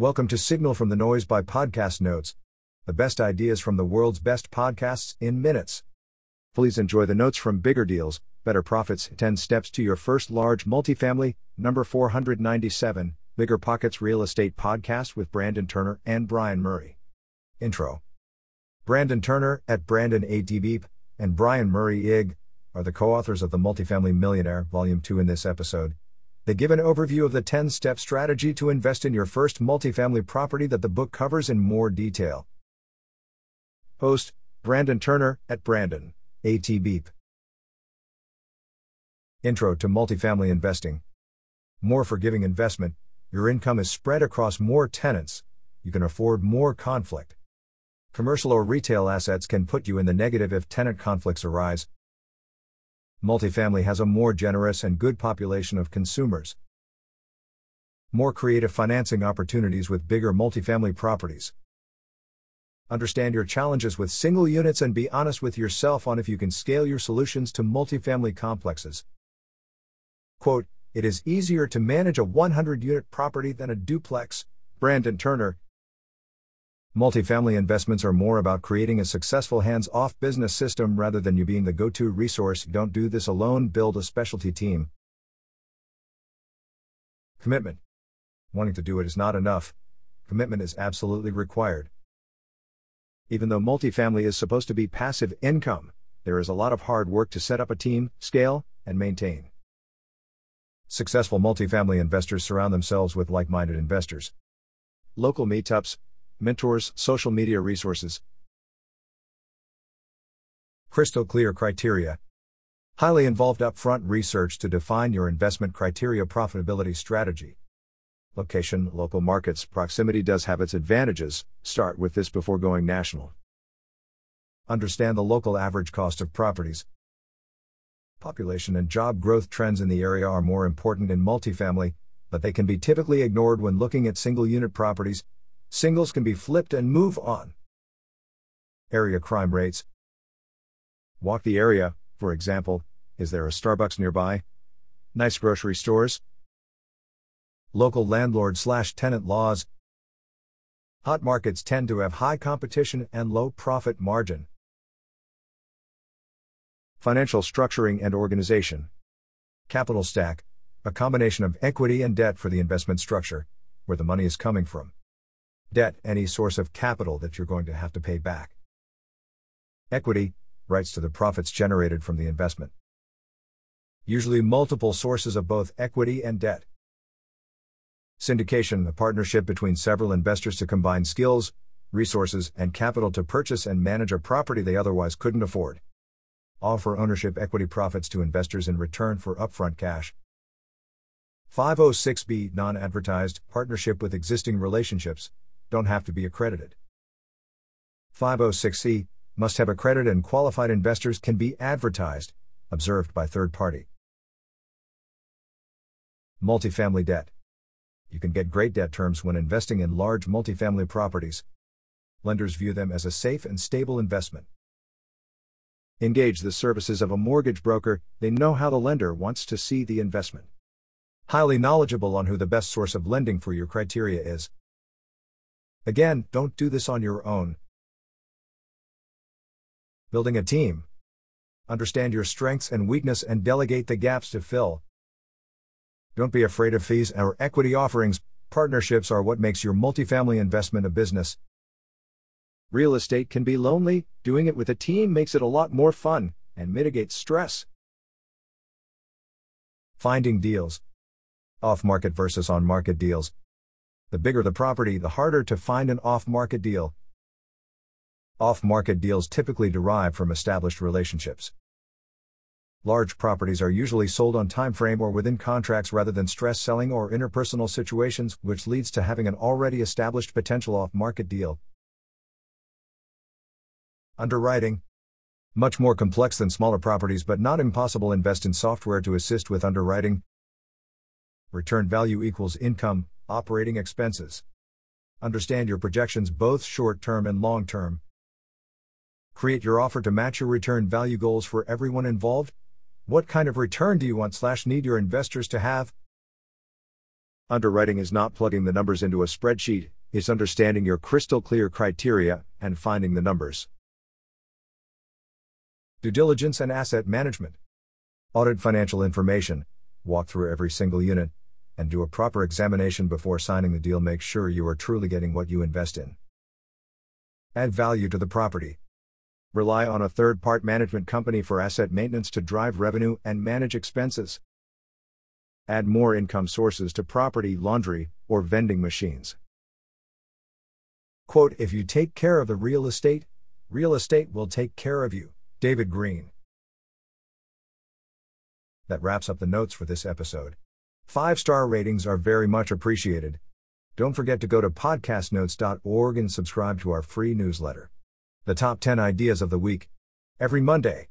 Welcome to Signal from the Noise by Podcast Notes, the best ideas from the world's best podcasts in minutes. Please enjoy the notes from Bigger Deals, Better Profits 10 Steps to Your First Large Multifamily, number 497, BiggerPockets Real Estate Podcast with Brandon Turner and Brian Murray. Intro Brandon Turner at Brandon A. And Brian Murray IG are the co authors of The Multifamily Millionaire, Volume 2 in this episode. They give an overview of the 10 step strategy to invest in your first multifamily property that the book covers in more detail. Host Brandon Turner at Brandon, AT Beep. Intro to Multifamily Investing. More forgiving investment, your income is spread across more tenants, you can afford more conflict. Commercial or retail assets can put you in the negative if tenant conflicts arise. Multifamily has a more generous and good population of consumers. More creative financing opportunities with bigger multifamily properties. Understand your challenges with single units and be honest with yourself on if you can scale your solutions to multifamily complexes. Quote, it is easier to manage a 100 unit property than a duplex. Brandon Turner, Multifamily investments are more about creating a successful hands off business system rather than you being the go to resource. Don't do this alone, build a specialty team. Commitment. Wanting to do it is not enough. Commitment is absolutely required. Even though multifamily is supposed to be passive income, there is a lot of hard work to set up a team, scale, and maintain. Successful multifamily investors surround themselves with like minded investors. Local meetups, mentors, social media resources. Crystal clear criteria. Highly involved upfront research to define your investment criteria profitability strategy. Location, local markets, proximity does have its advantages, start with this before going national. Understand the local average cost of properties. Population and job growth trends in the area are more important in multifamily, but they can be typically ignored when looking at single unit properties, Singles can be flipped and move on. Area crime rates. Walk the area, for example, is there a Starbucks nearby? Nice grocery stores? Local landlord slash tenant laws. Hot markets tend to have high competition and low profit margin. Financial structuring and organization. Capital stack, a combination of equity and debt for the investment structure, where the money is coming from. Debt, any source of capital that you're going to have to pay back. Equity, rights to the profits generated from the investment. Usually multiple sources of both equity and debt. Syndication, a partnership between several investors to combine skills, resources, and capital to purchase and manage a property they otherwise couldn't afford. Offer ownership equity profits to investors in return for upfront cash. 506b Non advertised partnership with existing relationships, don't have to be accredited. 506c must have accredited and qualified investors can be advertised, observed by third party. Multifamily debt. You can get great debt terms when investing in large multifamily properties. Lenders view them as a safe and stable investment. Engage the services of a mortgage broker, they know how the lender wants to see the investment. Highly knowledgeable on who the best source of lending for your criteria is. Again, don't do this on your own. Building a team. Understand your strengths and weakness and delegate the gaps to fill. Don't be afraid of fees or equity offerings. Partnerships are what makes your multifamily investment a business. Real estate can be lonely, doing it with a team makes it a lot more fun and mitigates stress. Finding deals. Off market versus on market deals. The bigger the property, the harder to find an off market deal. Off market deals typically derive from established relationships. Large properties are usually sold on time frame or within contracts rather than stress selling or interpersonal situations, which leads to having an already established potential off market deal. Underwriting. Much more complex than smaller properties, but not impossible. Invest in software to assist with underwriting. Return value equals income, Operating expenses. Understand your projections both short term and long term. Create your offer to match your return value goals for everyone involved. What kind of return do you want slash need your investors to have? Underwriting is not plugging the numbers into a spreadsheet, it's understanding your crystal clear criteria and finding the numbers. Due diligence and asset management. Audit financial information, walk through every single unit, and do a proper examination before signing the deal. Make sure you are truly getting what you invest in. Add value to the property. Rely on a third part management company for asset maintenance to drive revenue and manage expenses. Add more income sources to property, laundry, or vending machines. Quote If you take care of the real estate, real estate will take care of you. David Greene. That wraps up the notes for this episode. Five star ratings are very much appreciated. Don't forget to go to podcastnotes.org and subscribe to our free newsletter. The top 10 ideas of the week. Every Monday.